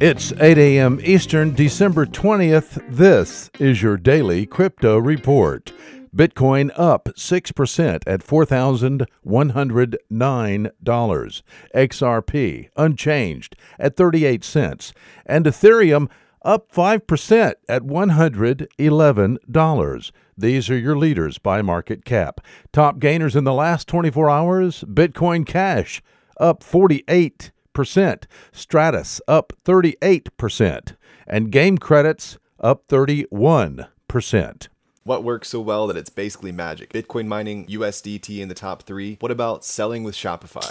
It's 8 a.m. Eastern, December 20th. This is your daily crypto report. Bitcoin up 6% at $4,109. XRP unchanged at 38 cents. And Ethereum up 5% at $111. These are your leaders by market cap. Top gainers in the last 24 hours Bitcoin Cash up 48 percent Stratis up 38%, and GameCredits up 31%. What works so well that it's basically magic? Bitcoin mining, USDT in the top three. What about selling with Shopify?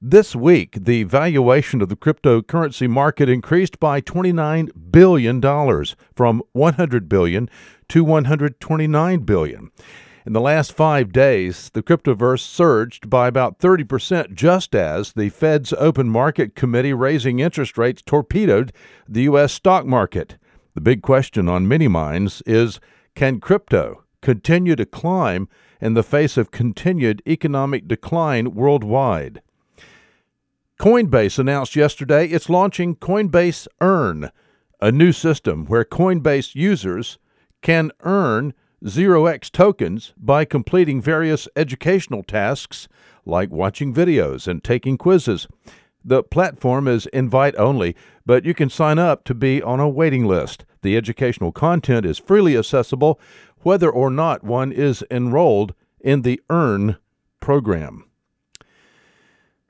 This week, the valuation of the cryptocurrency market increased by $29 billion from 100 billion to 129 billion. In the last five days, the cryptoverse surged by about 30%, just as the Fed's open market committee raising interest rates torpedoed the U.S. stock market. The big question on many minds is can crypto continue to climb in the face of continued economic decline worldwide? Coinbase announced yesterday it's launching Coinbase Earn, a new system where Coinbase users can earn 0x tokens by completing various educational tasks like watching videos and taking quizzes. The platform is invite only, but you can sign up to be on a waiting list. The educational content is freely accessible whether or not one is enrolled in the Earn program.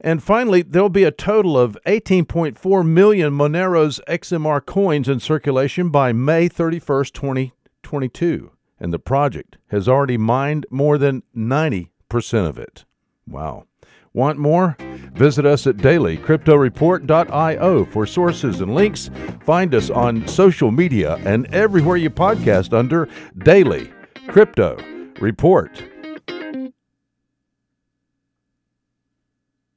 And finally, there'll be a total of 18.4 million Monero's XMR coins in circulation by May 31st, 2022. And the project has already mined more than 90% of it. Wow. Want more? Visit us at dailycryptoreport.io for sources and links. Find us on social media and everywhere you podcast under Daily Crypto Report.